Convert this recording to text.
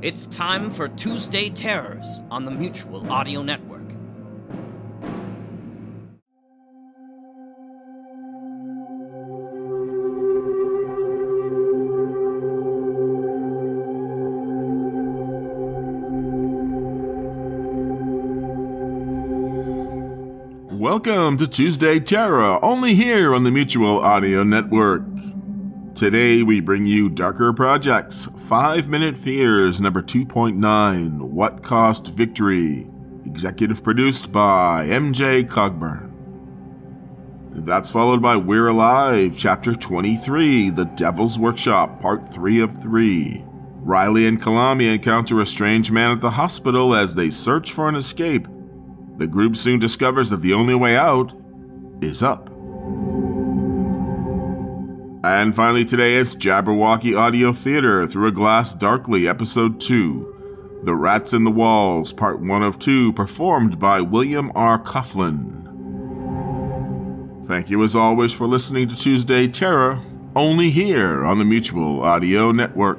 It's time for Tuesday Terrors on the Mutual Audio Network. Welcome to Tuesday Terror, only here on the Mutual Audio Network. Today we bring you Darker Projects, 5 Minute Fears, number 2.9, What Cost Victory, executive produced by MJ Cogburn. That's followed by We're Alive, Chapter 23, The Devil's Workshop, Part 3 of 3. Riley and Kalami encounter a strange man at the hospital as they search for an escape. The group soon discovers that the only way out is up. And finally, today it's Jabberwocky Audio Theater Through a Glass Darkly, Episode 2 The Rats in the Walls, Part 1 of 2, performed by William R. Coughlin. Thank you as always for listening to Tuesday Terror, only here on the Mutual Audio Network.